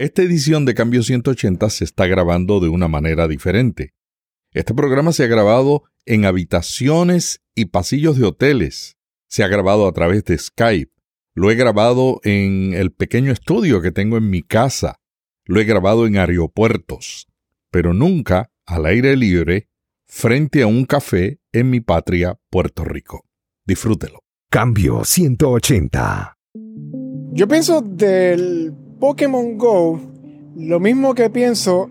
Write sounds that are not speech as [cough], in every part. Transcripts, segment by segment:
Esta edición de Cambio 180 se está grabando de una manera diferente. Este programa se ha grabado en habitaciones y pasillos de hoteles. Se ha grabado a través de Skype. Lo he grabado en el pequeño estudio que tengo en mi casa. Lo he grabado en aeropuertos. Pero nunca al aire libre frente a un café en mi patria, Puerto Rico. Disfrútelo. Cambio 180. Yo pienso del Pokémon Go, lo mismo que pienso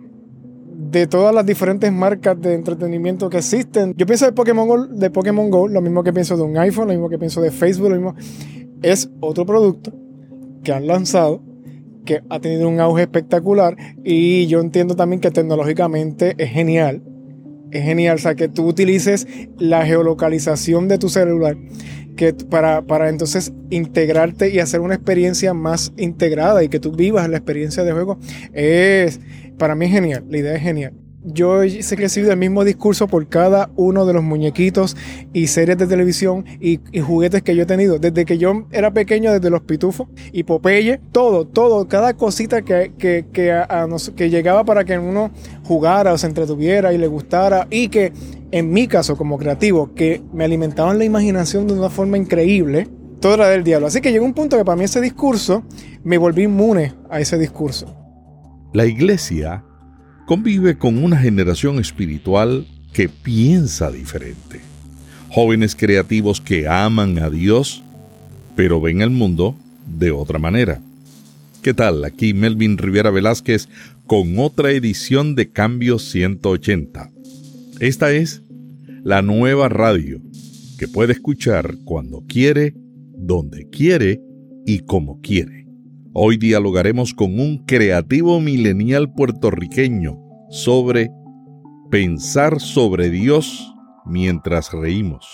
de todas las diferentes marcas de entretenimiento que existen. Yo pienso de Pokémon Go, de Pokémon Go, lo mismo que pienso de un iPhone, lo mismo que pienso de Facebook, lo mismo. Es otro producto que han lanzado que ha tenido un auge espectacular y yo entiendo también que tecnológicamente es genial. Es genial, o sea, que tú utilices la geolocalización de tu celular que para, para entonces integrarte y hacer una experiencia más integrada y que tú vivas la experiencia de juego. Es para mí genial, la idea es genial yo he recibido el mismo discurso por cada uno de los muñequitos y series de televisión y, juguetes que yo he tenido. Desde que yo era pequeño, desde los pitufos y Popeye, todo, todo, cada cosita que, que, que, llegaba para que uno jugara o se entretuviera y le gustara y que en mi caso como creativo, que me alimentaban la imaginación de una forma increíble, todo era del diablo. Así que llegó un punto que para mí ese discurso me volví inmune a ese discurso. La iglesia convive con una generación espiritual que piensa diferente. Jóvenes creativos que aman a Dios, pero ven el mundo de otra manera. ¿Qué tal? Aquí Melvin Rivera Velázquez con otra edición de Cambio 180. Esta es la nueva radio que puede escuchar cuando quiere, donde quiere y como quiere. Hoy dialogaremos con un creativo milenial puertorriqueño sobre pensar sobre Dios mientras reímos.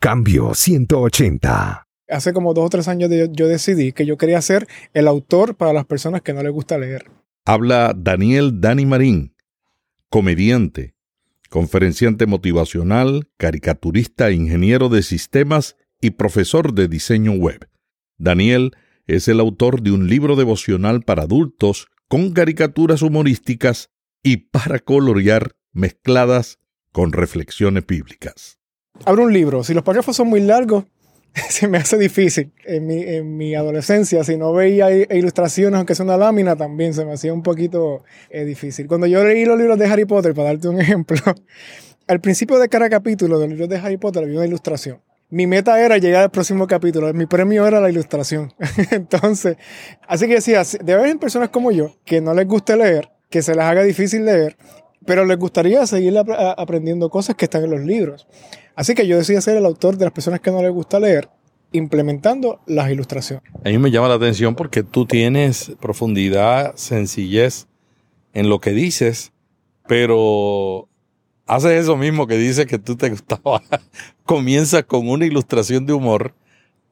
Cambio 180. Hace como dos o tres años yo decidí que yo quería ser el autor para las personas que no les gusta leer. Habla Daniel Dani Marín, comediante, conferenciante motivacional, caricaturista, ingeniero de sistemas y profesor de diseño web. Daniel es el autor de un libro devocional para adultos con caricaturas humorísticas y para colorear mezcladas con reflexiones bíblicas. Abro un libro. Si los párrafos son muy largos, [laughs] se me hace difícil. En mi, adolescencia, si no veía ilustraciones, aunque sea una lámina, también se me hacía un poquito eh, difícil. Cuando yo leí los libros de Harry Potter, para darte un [laughs] ejemplo, al principio de cada capítulo de los libros de Harry Potter había una ilustración mi meta era llegar al próximo capítulo. Mi premio era la ilustración. [laughs] Entonces, así que decía, debe haber personas como yo que no les guste leer, que se les haga difícil leer, pero les gustaría seguir aprendiendo cosas que están en los libros. Así que yo decidí ser el autor de las personas que no les gusta leer, implementando las ilustraciones. A mí me llama la atención porque tú tienes profundidad, sencillez en lo que dices, pero haces eso mismo que dice que tú te gustaba. [laughs] Comienza con una ilustración de humor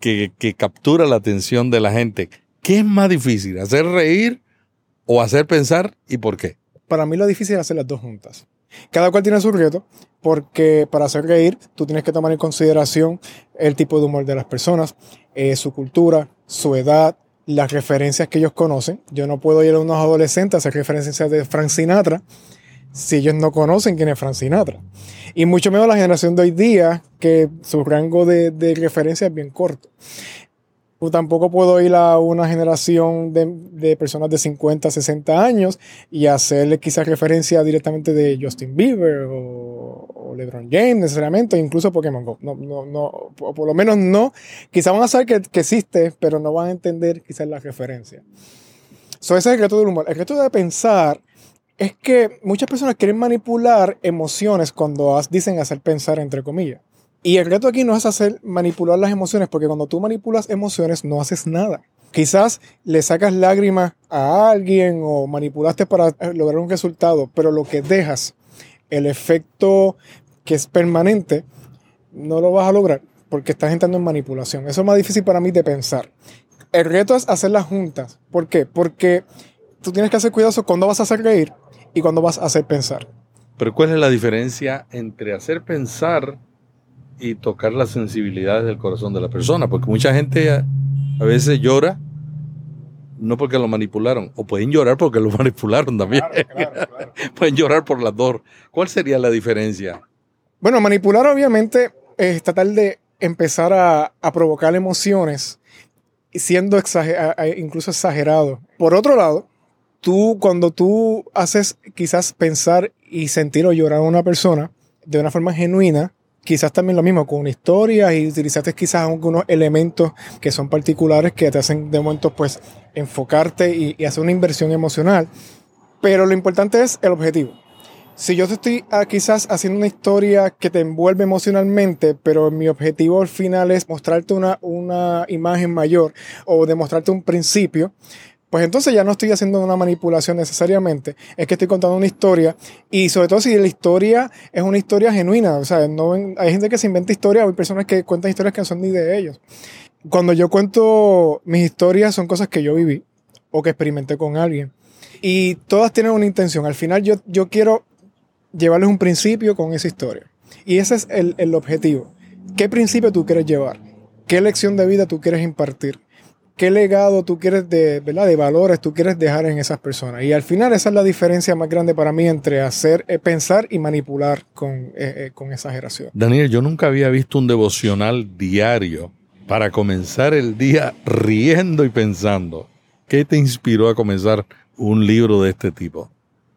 que, que, captura la atención de la gente. ¿Qué es más difícil, hacer reír o hacer pensar y por qué? Para mí lo difícil es hacer las dos juntas. Cada cual tiene su reto, porque para hacer reír tú tienes que tomar en consideración el tipo de humor de las personas, eh, su cultura, su edad, las referencias que ellos conocen. Yo no puedo ir a unos adolescentes a hacer referencias de Frank Sinatra si ellos no conocen quién es Frank Sinatra. Y mucho menos la generación de hoy día, que su rango de, referencia es bien corto. O tampoco puedo ir a una generación de, personas de 50, 60 años y hacerle quizás referencia directamente de Justin Bieber o, LeBron James necesariamente, o incluso Pokémon Go. No, no, no, por lo menos no. Quizás van a saber que, que, existe, pero no van a entender quizás la referencia. So, ese es el reto del humor. El reto de pensar es que muchas personas quieren manipular emociones cuando dicen hacer pensar, entre comillas. Y el reto aquí no es hacer manipular las emociones, porque cuando tú manipulas emociones no haces nada. Quizás le sacas lágrimas a alguien o manipulaste para lograr un resultado, pero lo que dejas, el efecto que es permanente, no lo vas a lograr porque estás entrando en manipulación. Eso es más difícil para mí de pensar. El reto es hacerlas juntas. ¿Por qué? Porque tú tienes que hacer cuidado cuando vas a hacer reír y cuando vas a hacer pensar. Pero ¿cuál es la diferencia entre hacer pensar y tocar las sensibilidades del corazón de la persona? Porque mucha gente a, veces llora no porque lo manipularon. O pueden llorar porque lo [laughs] manipularon también. [laughs] pueden llorar por las dos. ¿Cuál sería la diferencia? Bueno, manipular obviamente es tratar de empezar a, provocar emociones siendo incluso exagerado. Por otro lado, tú cuando tú haces quizás pensar y sentir o llorar a una persona de una forma genuina, quizás también lo mismo con una historia y utilizaste quizás algunos elementos que son particulares que te hacen de momento pues enfocarte y, hacer una inversión emocional. Pero lo importante es el objetivo. Si yo te estoy ah, quizás haciendo una historia que te envuelve emocionalmente, pero mi objetivo al final es mostrarte una, una imagen mayor o demostrarte un principio, pues entonces ya no estoy haciendo una manipulación necesariamente, es que estoy contando una historia y sobre todo si la historia es una historia genuina, o sea, no, hay gente que se inventa historias, hay personas que cuentan historias que no son ni de ellos. Cuando yo cuento mis historias son cosas que yo viví o que experimenté con alguien y todas tienen una intención, al final yo, yo quiero llevarles un principio con esa historia y ese es el, el objetivo. ¿Qué principio tú quieres llevar? ¿Qué lección de vida tú quieres impartir? Qué legado tú quieres de, ¿verdad? de valores tú quieres dejar en esas personas. Y al final esa es la diferencia más grande para mí entre hacer, eh, pensar y manipular con, eh, eh, con exageración. Daniel, yo nunca había visto un devocional diario para comenzar el día riendo y pensando. ¿Qué te inspiró a comenzar un libro de este tipo?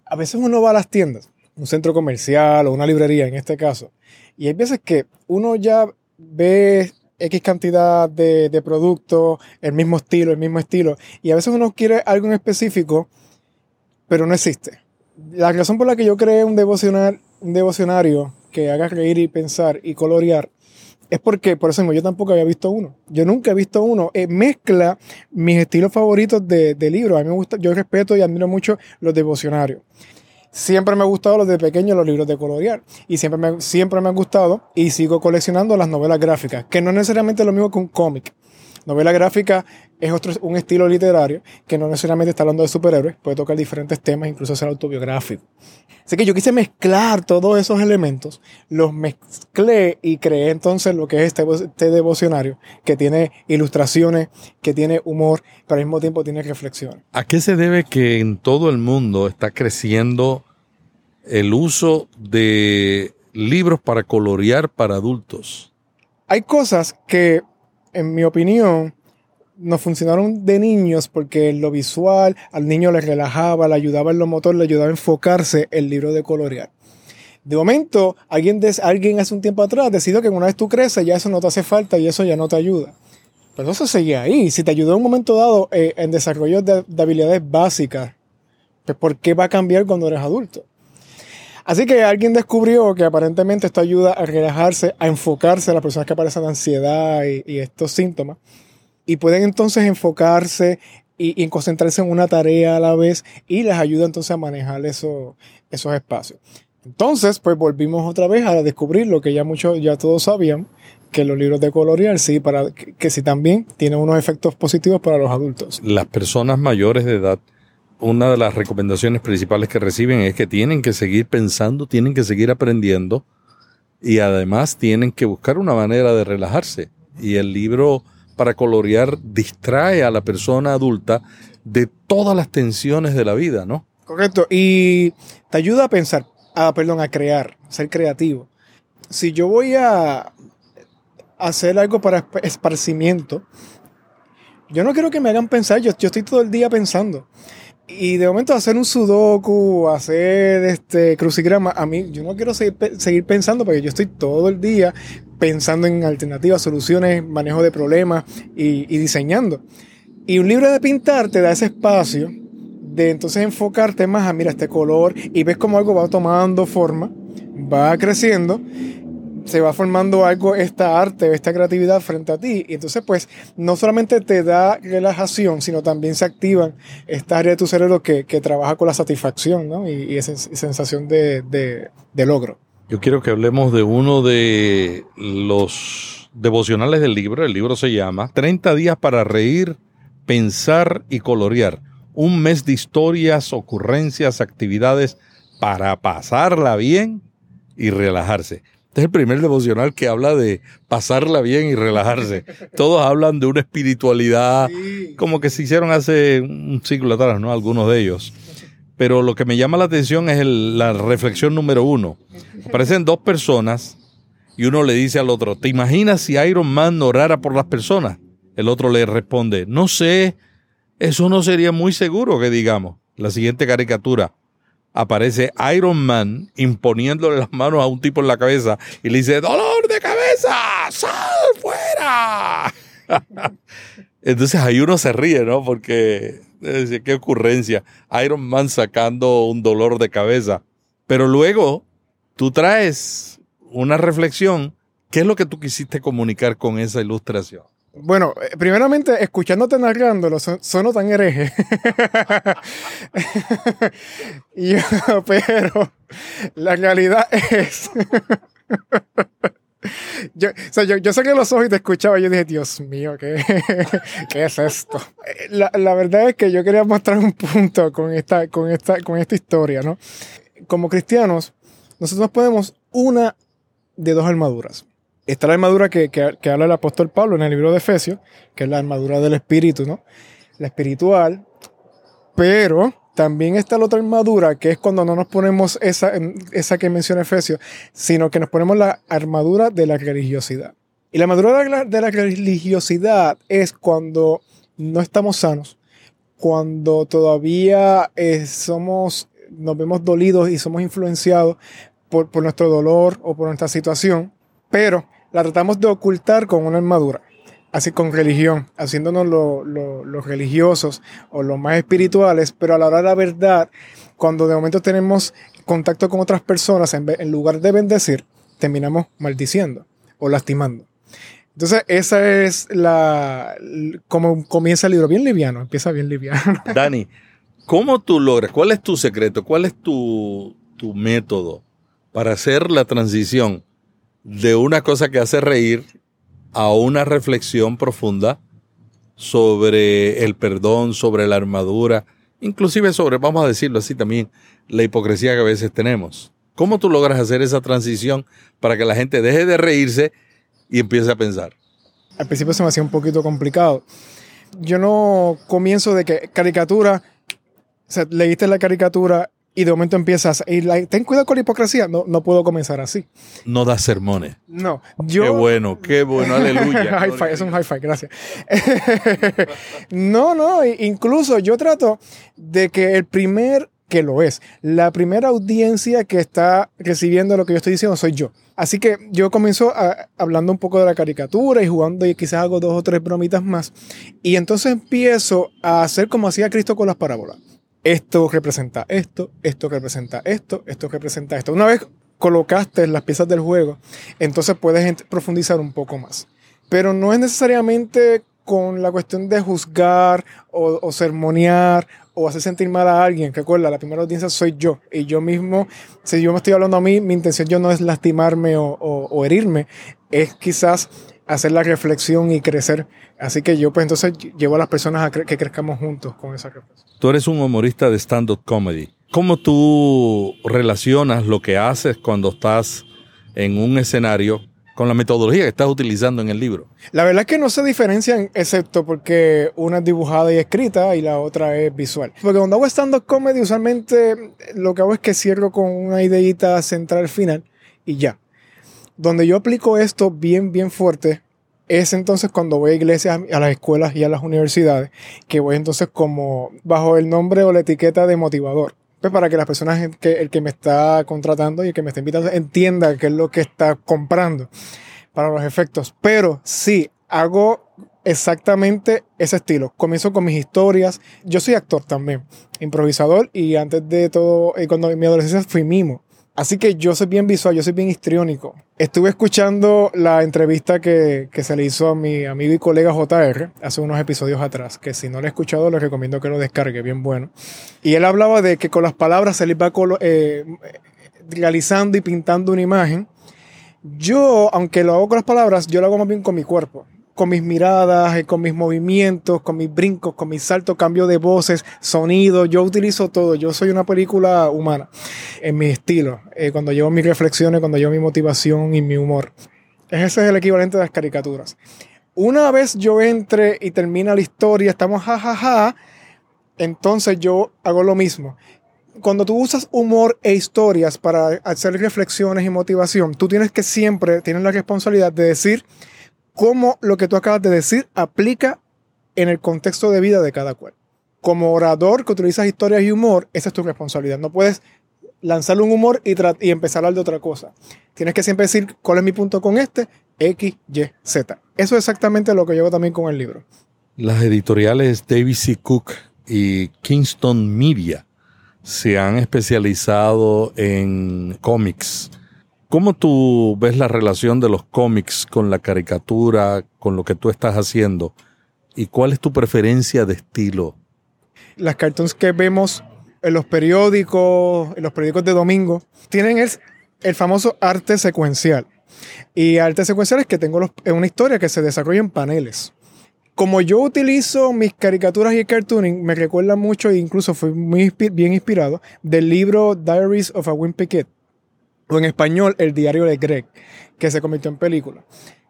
A veces uno va a las tiendas, un centro comercial o una librería en este caso, y hay veces que uno ya ve X cantidad de, de productos, el mismo estilo, el mismo estilo. Y a veces uno quiere algo en específico, pero no existe. La razón por la que yo creé un, devocional, devocionario que haga reír y pensar y colorear es porque, por eso yo tampoco había visto uno. Yo nunca he visto uno. Eh, mezcla mis estilos favoritos de, de libros. A mí me gusta, yo respeto y admiro mucho los devocionarios. Siempre me ha gustado los de pequeño, los libros de colorear. Y siempre me, siempre me han gustado y sigo coleccionando las novelas gráficas, que no es necesariamente lo mismo que un cómic. Novela gráfica es otro, un estilo literario que no necesariamente está hablando de superhéroes, puede tocar diferentes temas, incluso ser autobiográfico. Así que yo quise mezclar todos esos elementos, los mezclé y creé entonces lo que es este, este devocionario, que tiene ilustraciones, que tiene humor, pero al mismo tiempo tiene reflexión. ¿A qué se debe que en todo el mundo está creciendo el uso de libros para colorear para adultos? Hay cosas que, en mi opinión, nos funcionaron de niños porque lo visual al niño le relajaba, le ayudaba en lo motor, le ayudaba a enfocarse el libro de colorear. De momento, alguien, alguien hace un tiempo atrás decidió que una vez tú creces ya eso no te hace falta y eso ya no te ayuda. Pero eso seguía ahí. Si te ayudó en un momento dado eh, en desarrollo de, de, habilidades básicas, pues ¿por qué va a cambiar cuando eres adulto? Así que alguien descubrió que aparentemente esto ayuda a relajarse, a enfocarse a las personas que aparecen de ansiedad y, estos síntomas. Y pueden entonces enfocarse y, concentrarse en una tarea a la vez y les ayuda entonces a manejar esos espacios. Entonces, pues volvimos otra vez a descubrir lo que ya muchos, ya todos sabían, que los libros de colorear sí, para, que, que sí también tienen unos efectos positivos para los adultos. Las personas mayores de edad una de las recomendaciones principales que reciben es que tienen que seguir pensando, tienen que seguir aprendiendo y además tienen que buscar una manera de relajarse. Y el libro para colorear distrae a la persona adulta de todas las tensiones de la vida, ¿no? Correcto. Y te ayuda a pensar, a, perdón, a crear, a ser creativo. Si yo voy a hacer algo para esparcimiento, yo no quiero que me hagan pensar, yo, yo estoy todo el día pensando. Y de momento hacer un sudoku, hacer este crucigrama, a mí yo no quiero seguir, pensando porque yo estoy todo el día pensando en alternativas, soluciones, manejo de problemas y, y diseñando. Y un libro de pintar te da ese espacio de entonces enfocarte más a, mira, este color y ves cómo algo va tomando forma, va creciendo se va formando algo, esta arte, esta creatividad frente a ti. Y entonces, pues, no solamente te da relajación, sino también se activan esta área de tu cerebro que, que trabaja con la satisfacción, ¿no? Y, esa sensación de, de, de logro. Yo quiero que hablemos de uno de los devocionales del libro. El libro se llama 30 días para reír, pensar y colorear. Un mes de historias, ocurrencias, actividades para pasarla bien y relajarse. Este es el primer devocional que habla de pasarla bien y relajarse. Todos hablan de una espiritualidad como que se hicieron hace un siglo atrás, ¿no? Algunos de ellos. Pero lo que me llama la atención es la reflexión número uno. Aparecen dos personas y uno le dice al otro, ¿te imaginas si Iron Man orara por las personas? El otro le responde, no sé, eso no sería muy seguro que digamos. La siguiente caricatura aparece Iron Man imponiéndole las manos a un tipo en la cabeza y le dice, dolor de cabeza, sal fuera. [laughs] Entonces ahí uno se ríe, ¿no? Porque, qué ocurrencia, Iron Man sacando un dolor de cabeza. Pero luego tú traes una reflexión, ¿qué es lo que tú quisiste comunicar con esa ilustración? Bueno, eh, primeramente, escuchándote narrándolo, son, tan hereje. [laughs] pero la realidad es. [laughs] yo, o sea, yo, saqué los ojos y te escuchaba y yo dije, Dios mío, ¿qué, [laughs] ¿qué es esto? Eh, la, la, verdad es que yo quería mostrar un punto con esta, con, esta, con esta historia, ¿no? Como cristianos, nosotros podemos una de dos armaduras está la armadura que, habla el apóstol Pablo en el libro de Efesios, que es la armadura del espíritu, ¿no? La espiritual. Pero también está la otra armadura, que es cuando no nos ponemos esa, esa que menciona Efesios, sino que nos ponemos la armadura de la religiosidad. Y la armadura de la, religiosidad es cuando no estamos sanos, cuando todavía eh, somos, nos vemos dolidos y somos influenciados por, por nuestro dolor o por nuestra situación, pero la tratamos de ocultar con una armadura, así con religión, haciéndonos los religiosos o los más espirituales, pero a la hora de la verdad, cuando de momento tenemos contacto con otras personas, en, lugar de bendecir, terminamos maldiciendo o lastimando. Entonces, esa es la. como comienza el libro, bien liviano, empieza bien liviano. [laughs] Dani, ¿cómo tú logras? ¿Cuál es tu secreto? ¿Cuál es tu, tu método para hacer la transición de una cosa que hace reír a una reflexión profunda sobre el perdón, sobre la armadura, inclusive sobre, vamos a decirlo así también, la hipocresía que a veces tenemos. ¿Cómo tú logras hacer esa transición para que la gente deje de reírse y empiece a pensar? Al principio se me hacía un poquito complicado. Yo no comienzo de que caricatura, o sea, leíste la caricatura y de momento empiezas, y ten cuidado con la hipocresía. No, no puedo comenzar así. No das sermones. No, yo. Qué bueno, qué bueno, aleluya. [laughs] es un high five, gracias. [laughs] no, no, incluso yo trato de que el primer, que lo es, la primera audiencia que está recibiendo lo que yo estoy diciendo soy yo. Así que yo comienzo hablando un poco de la caricatura y jugando y quizás hago dos o tres bromitas más. Y entonces empiezo a hacer como hacía Cristo con las parábolas esto representa esto, esto representa esto, esto representa esto. Una vez colocaste las piezas del juego, entonces puedes profundizar un poco más. Pero no es necesariamente con la cuestión de juzgar o, sermonear o hacer sentir mal a alguien. Recuerda, la primera audiencia soy yo. Y yo mismo, si yo me estoy hablando a mí, mi intención yo no es lastimarme o herirme, es quizás hacer la reflexión y crecer. Así que yo pues entonces llevo a las personas a que crezcamos juntos con esa reflexión. Tú eres un humorista de stand-up comedy. ¿Cómo tú relacionas lo que haces cuando estás en un escenario con la metodología que estás utilizando en el libro? La verdad es que no se diferencian, excepto porque una es dibujada y escrita y la otra es visual. Porque cuando hago stand-up comedy, usualmente lo que hago es que cierro con una ideita central final y ya. Donde yo aplico esto bien, bien fuerte es entonces cuando voy a iglesias, a las escuelas y a las universidades, que voy entonces como bajo el nombre o la etiqueta de motivador. Pues para que las personas, que, el que me está contratando y el que me está invitando entienda qué es lo que está comprando para los efectos. Pero sí, hago exactamente ese estilo. Comienzo con mis historias. Yo soy actor también, improvisador y antes de todo, eh, cuando en mi adolescencia fui mimo. Así que yo soy bien visual, yo soy bien histriónico. Estuve escuchando la entrevista que, se le hizo a mi amigo y colega JR hace unos episodios atrás, que si no lo he escuchado les recomiendo que lo descargue, bien bueno. Y él hablaba de que con las palabras se les va eh, realizando y pintando una imagen. Yo, aunque lo hago con las palabras, yo lo hago más bien con mi cuerpo. Con mis miradas, eh, con mis movimientos, con mis brincos, con mis saltos, cambio de voces, sonido. Yo utilizo todo. Yo soy una película humana en mi estilo. Eh, cuando llevo mis reflexiones, cuando llevo mi motivación y mi humor. Ese es el equivalente de las caricaturas. Una vez yo entre y termina la historia, estamos jajaja, entonces yo hago lo mismo cuando tú usas humor e historias para hacer reflexiones y motivación, tú tienes que siempre, tienes la responsabilidad de decir cómo lo que tú acabas de decir aplica en el contexto de vida de cada cual. Como orador que utilizas historias y humor, esa es tu responsabilidad. No puedes lanzarle un humor y, empezar a hablar de otra cosa. Tienes que siempre decir cuál es mi punto con este, X, Y, Z. Eso es exactamente lo que llevo también con el libro. Las editoriales David C. Cook y Kingston Media se han especializado en cómics. ¿Cómo tú ves la relación de los cómics con la caricatura, con lo que tú estás haciendo? ¿Y cuál es tu preferencia de estilo? Las cartoons que vemos en los periódicos, en los periódicos de domingo, tienen el, el famoso arte secuencial. Y arte secuencial es que tengo una historia que se desarrolla en paneles como yo utilizo mis caricaturas y cartooning, me recuerda mucho, e incluso fui muy bien inspirado, del libro Diaries of a Wimpy Kid, o en español, El diario de Greg, que se convirtió en película.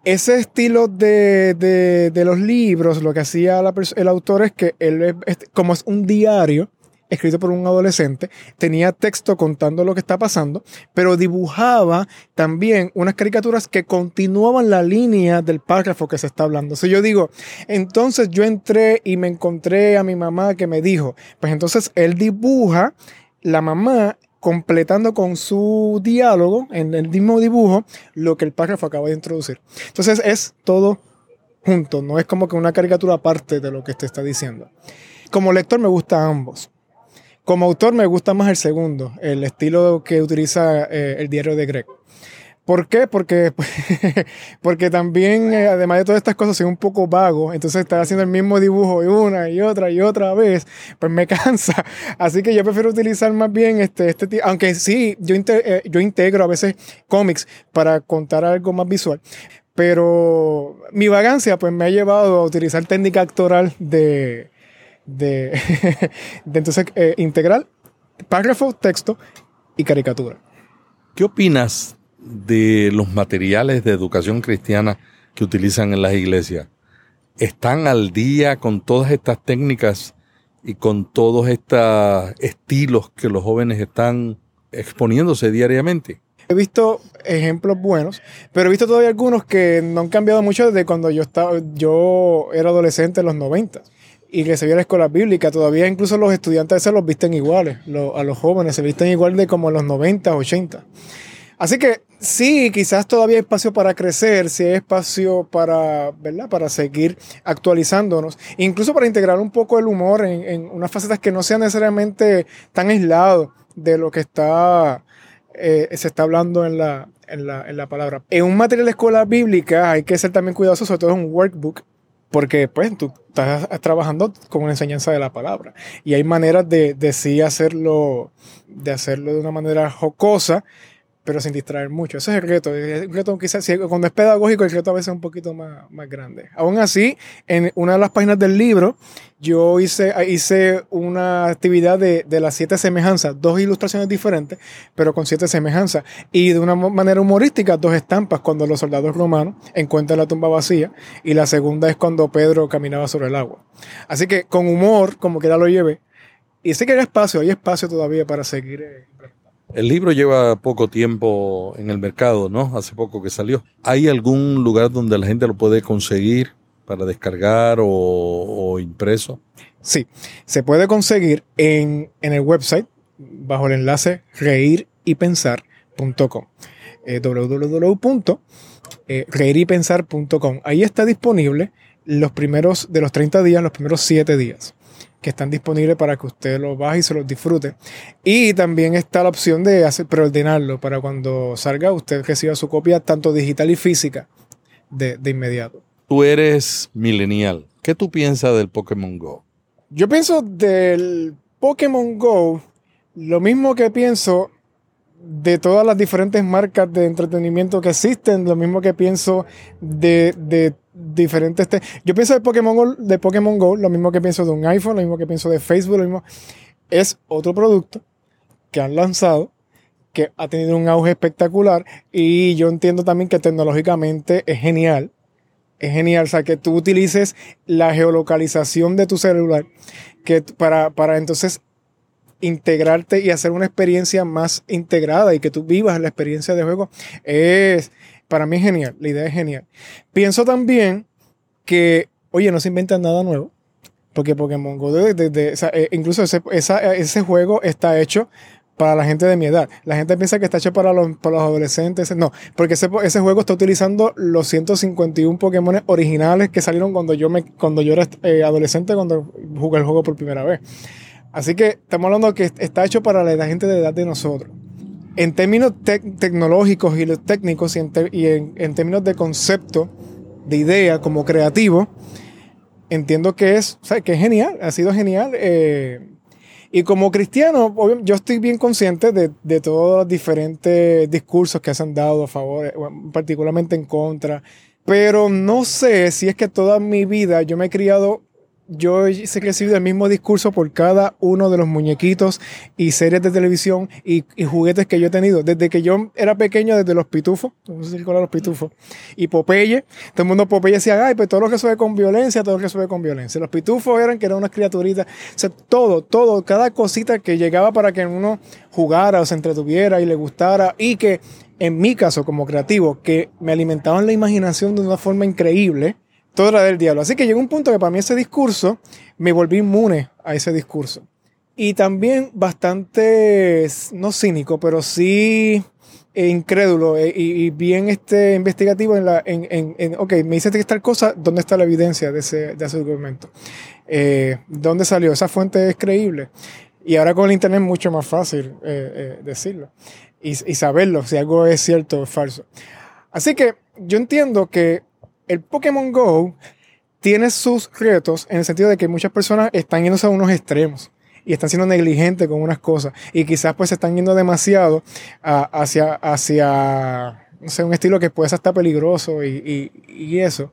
Ese estilo de, los libros, lo que hacía el autor es que él, como es un diario, escrito por un adolescente, tenía texto contando lo que está pasando, pero dibujaba también unas caricaturas que continuaban la línea del párrafo que se está hablando. Si yo digo, entonces yo entré y me encontré a mi mamá que me dijo, pues entonces él dibuja la mamá completando con su diálogo, en el mismo dibujo, lo que el párrafo acaba de introducir. Entonces es todo junto, no es como que una caricatura aparte de lo que te está diciendo. Como lector me gustan ambos. Como autor me gusta más el segundo, el estilo que utiliza eh, el diario de Greg. ¿Por qué? Porque, [laughs] porque también, eh, además de todas estas cosas, soy un poco vago. Entonces, estar haciendo el mismo dibujo una y otra y otra vez, pues me [laughs] cansa. Así que yo prefiero utilizar más bien este, este tipo. Aunque sí, yo, eh, yo integro a veces cómics para contar algo más visual. Pero mi vagancia, pues me ha llevado a utilizar técnica actoral de, de, [laughs] entonces eh, integral, párrafo, texto y caricatura. ¿Qué opinas de los materiales de educación cristiana que utilizan en las iglesias? ¿Están al día con todas estas técnicas y con todos estos estilos que los jóvenes están exponiéndose diariamente? He visto ejemplos buenos, pero he visto todavía algunos que no han cambiado mucho desde cuando yo estaba, yo era adolescente en los 90 y que se la escuela bíblica. Todavía incluso los estudiantes se los visten iguales, a los jóvenes se visten igual de como en los 90, 80. Así que sí, quizás todavía hay espacio para crecer, sí hay espacio para, ¿verdad? para seguir actualizándonos, incluso para integrar un poco el humor en, unas facetas que no sean necesariamente tan aislados de lo que está, eh, se está hablando en la, en, la, en la palabra. En un material de escuela bíblica hay que ser también cuidadoso, sobre todo en un workbook, porque pues tú estás trabajando con una enseñanza de la palabra y hay maneras de, de sí hacerlo, de hacerlo de una manera jocosa, pero sin distraer mucho. Ese es el reto. El reto quizás, cuando es pedagógico, el reto a veces es un poquito más, más grande. Aún así, en una de las páginas del libro, yo hice, hice una actividad de, de las siete semejanzas, dos ilustraciones diferentes, pero con siete semejanzas. Y de una manera humorística, dos estampas cuando los soldados romanos encuentran la tumba vacía, y la segunda es cuando Pedro caminaba sobre el agua. Así que con humor, como que ya lo llevé. Y sé que hay espacio, hay espacio todavía para seguir. Eh, el libro lleva poco tiempo en el mercado, ¿no? Hace poco que salió. ¿Hay algún lugar donde la gente lo puede conseguir para descargar o, impreso? Sí, se puede conseguir en, el website bajo el enlace reírypensar.com. Eh, www.reírypensar.com. Ahí está disponible los primeros de los 30 días, los primeros 7 días que están disponibles para que usted lo baje y se los disfrute. Y también está la opción de hacer, preordenarlo para cuando salga usted reciba su copia tanto digital y física de, de inmediato. Tú eres millennial. ¿Qué tú piensas del Pokémon Go? Yo pienso del Pokémon Go lo mismo que pienso de todas las diferentes marcas de entretenimiento que existen, lo mismo que pienso de, de diferentes... te- Yo pienso de Pokémon, Go, de Pokémon Go lo mismo que pienso de un iPhone, lo mismo que pienso de Facebook, lo mismo. Es otro producto que han lanzado que ha tenido un auge espectacular y yo entiendo también que tecnológicamente es genial. Es genial, o sea, que tú utilices la geolocalización de tu celular que para, para entonces integrarte y hacer una experiencia más integrada y que tú vivas la experiencia de juego es para mí es genial, la idea es genial. Pienso también que, oye, no se inventa nada nuevo, porque Pokémon Go, de- eh, incluso ese, juego está hecho para la gente de mi edad. La gente piensa que está hecho para los, adolescentes. No, porque ese, juego está utilizando los 151 Pokémon originales que salieron cuando yo, me, era eh, adolescente, cuando jugué el juego por primera vez. Así que estamos hablando que está hecho para la gente de edad de nosotros. En términos tec- tecnológicos y los técnicos y, en, términos de concepto, de idea como creativo, entiendo que es, o sea, que es genial, ha sido genial. eh, y como cristiano, yo estoy bien consciente de, de todos los diferentes discursos que se han dado a favor, eh, particularmente en contra, pero no sé si es que toda mi vida yo me he criado, yo he recibido el mismo discurso por cada uno de los muñequitos y series de televisión y, juguetes que yo he tenido. Desde que yo era pequeño, desde los pitufos, no sé si los pitufos, y Popeye, todo el mundo Popeye decía, ay, pues todo lo que se ve con violencia, todo lo que se ve con violencia. Los pitufos eran que eran unas criaturitas, o sea, todo, todo, cada cosita que llegaba para que uno jugara o se entretuviera y le gustara y que en mi caso como creativo, que me alimentaban la imaginación de una forma increíble, todo era del diablo. Así que llegó un punto que para mí ese discurso, me volví inmune a ese discurso. Y también bastante, no cínico, pero sí eh, incrédulo eh, y, bien este, investigativo en la, en, en, ok, me dice que tal cosa, ¿dónde está la evidencia de ese, de ese documento? Eh, ¿Dónde salió? Esa fuente es creíble. Y ahora con el internet es mucho más fácil eh, decirlo y saberlo, si algo es cierto o falso. Así que yo entiendo que el Pokémon Go tiene sus retos en el sentido de que muchas personas están yéndose a unos extremos y están siendo negligentes con unas cosas y quizás pues se están yendo demasiado hacia, hacia no sé, un estilo que puede ser hasta peligroso y- y eso.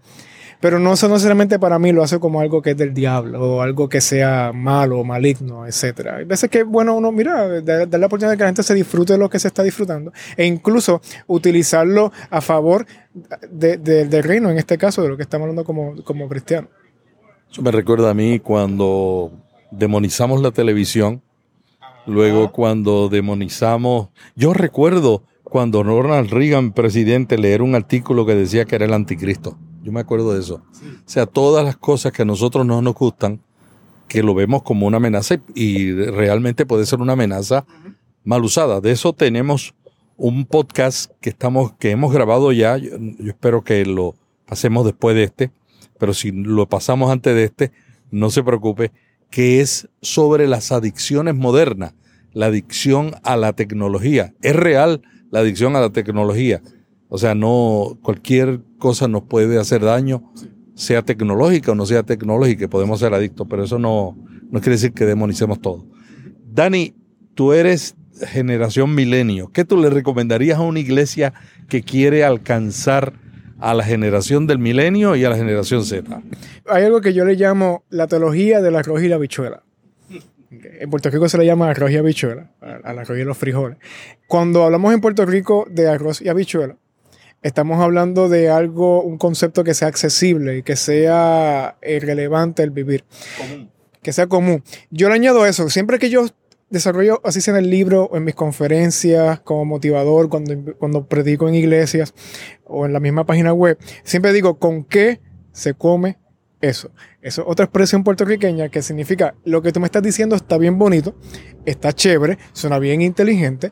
Pero no eso necesariamente para mí lo hace como algo que es del diablo o algo que sea malo o maligno, etc. Hay veces que bueno uno, mira, dar la oportunidad de que la gente se disfrute de lo que se está disfrutando e incluso utilizarlo a favor de- de- del reino, en este caso, de lo que estamos hablando como, como cristianos. Eso me recuerda a mí cuando demonizamos la televisión, luego cuando demonizamos, yo recuerdo cuando Ronald Reagan, presidente, leer un artículo que decía que era el anticristo. Yo me acuerdo de eso. O sea, todas las cosas que a nosotros no nos gustan, que lo vemos como una amenaza y, realmente puede ser una amenaza mal usada. De eso tenemos un podcast que estamos, que hemos grabado ya. Yo, yo espero que lo pasemos después de este, pero si lo pasamos antes de este, no se preocupe, que es sobre las adicciones modernas, la adicción a la tecnología. Es real la adicción a la tecnología. O sea, no cualquier cosa nos puede hacer daño, sea tecnológica o no sea tecnológica, podemos ser adictos, pero eso no, no quiere decir que demonicemos todo. Dani, tú eres generación milenio. ¿Qué tú le recomendarías a una iglesia que quiere alcanzar a la generación del milenio y a la generación Z? Hay algo que yo le llamo la teología del arroz y la bichuela. En Puerto Rico se le llama arroz y habichuela, al arroz y los frijoles. Cuando hablamos en Puerto Rico de arroz y habichuela, estamos hablando de algo, un concepto que sea accesible y que sea eh, relevante el vivir. Que sea común. Yo le añado eso. Siempre que yo desarrollo, así sea en el libro o en mis conferencias como motivador, cuando, cuando predico en iglesias o en la misma página web, siempre digo, ¿con qué se come eso? Eso es otra expresión puertorriqueña que significa, lo que tú me estás diciendo está bien bonito, está chévere, suena bien inteligente,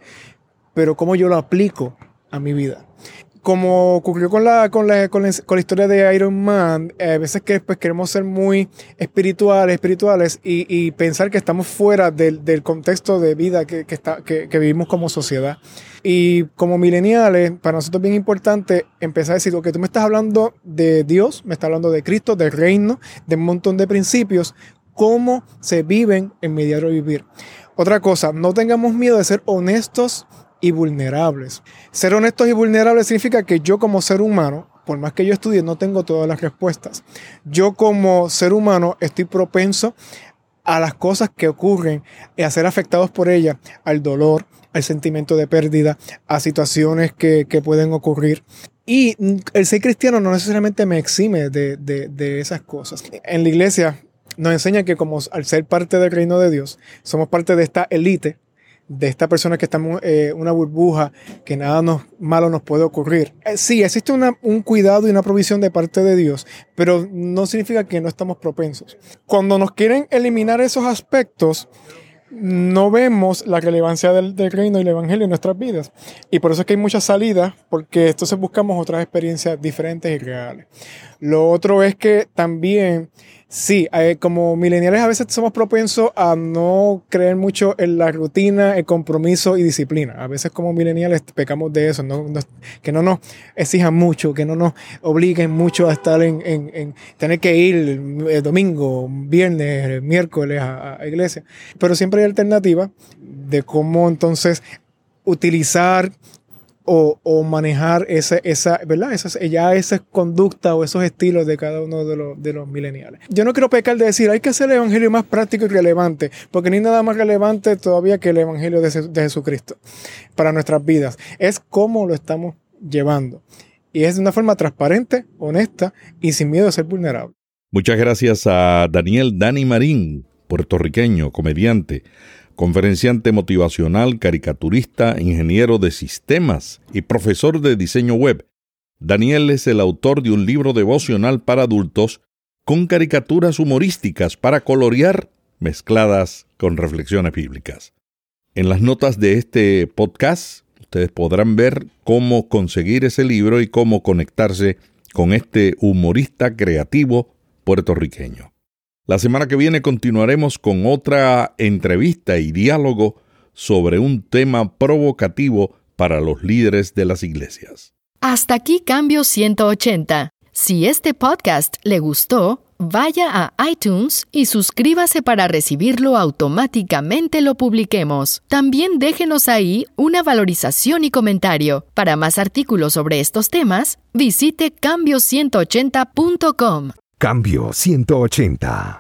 pero ¿cómo yo lo aplico a mi vida? Como ocurrió con la, con la, con la, con la historia de Iron Man, eh, a veces que pues, queremos ser muy espirituales, espirituales y, y pensar que estamos fuera del, del contexto de vida que, que, está, que, que, vivimos como sociedad. Y como mileniales, para nosotros es bien importante empezar a decir, que tú me estás hablando de Dios, me estás hablando de Cristo, del reino, de un montón de principios, cómo se viven en mi diario vivir. Otra cosa, no tengamos miedo de ser honestos y vulnerables. Ser honestos y vulnerables significa que yo como ser humano por más que yo estudie, no tengo todas las respuestas. Yo como ser humano estoy propenso a las cosas que ocurren y a ser afectados por ellas, al dolor, al sentimiento de pérdida, a situaciones que, pueden ocurrir. Y el ser cristiano no necesariamente me exime de, de esas cosas. En la iglesia nos enseña que como al ser parte del reino de Dios, somos parte de esta élite de esta persona que estamos en eh, una burbuja, que nada malo nos puede ocurrir. Eh, sí, existe un cuidado y una provisión de parte de Dios, pero no significa que no estamos propensos. Cuando nos quieren eliminar esos aspectos, no vemos la relevancia del, del, reino y el evangelio en nuestras vidas. Y por eso es que hay muchas salidas, porque entonces buscamos otras experiencias diferentes y reales. Lo otro es que también Sí, eh, como millennials a veces somos propensos a no creer mucho en la rutina, el compromiso y disciplina. A veces como millennials pecamos de eso, que no nos exijan mucho, que no nos obliguen mucho a estar en, tener que ir el domingo, viernes, miércoles a, a iglesia. Pero siempre hay alternativas de cómo entonces utilizar o, manejar esa, ¿verdad? ya esa conducta o esos estilos de cada uno de los, de los mileniales. Yo no quiero pecar de decir, hay que hacer el evangelio más práctico y relevante, porque ni nada más relevante todavía que el evangelio de, de Jesucristo para nuestras vidas. Es cómo lo estamos llevando. Y es de una forma transparente, honesta y sin miedo a ser vulnerable. Muchas gracias a Daniel Dani Marín, puertorriqueño, comediante conferenciante motivacional, caricaturista, ingeniero de sistemas y profesor de diseño web. Daniel es el autor de un libro devocional para adultos con caricaturas humorísticas para colorear mezcladas con reflexiones bíblicas. En las notas de este podcast ustedes podrán ver cómo conseguir ese libro y cómo conectarse con este humorista creativo puertorriqueño. La semana que viene continuaremos con otra entrevista y diálogo sobre un tema provocativo para los líderes de las iglesias. Hasta aquí Cambio 180. Si este podcast le gustó, vaya a iTunes y suscríbase para recibirlo automáticamente lo publiquemos. También déjenos ahí una valorización y comentario. Para más artículos sobre estos temas, visite cambio180.com. Cambio 180.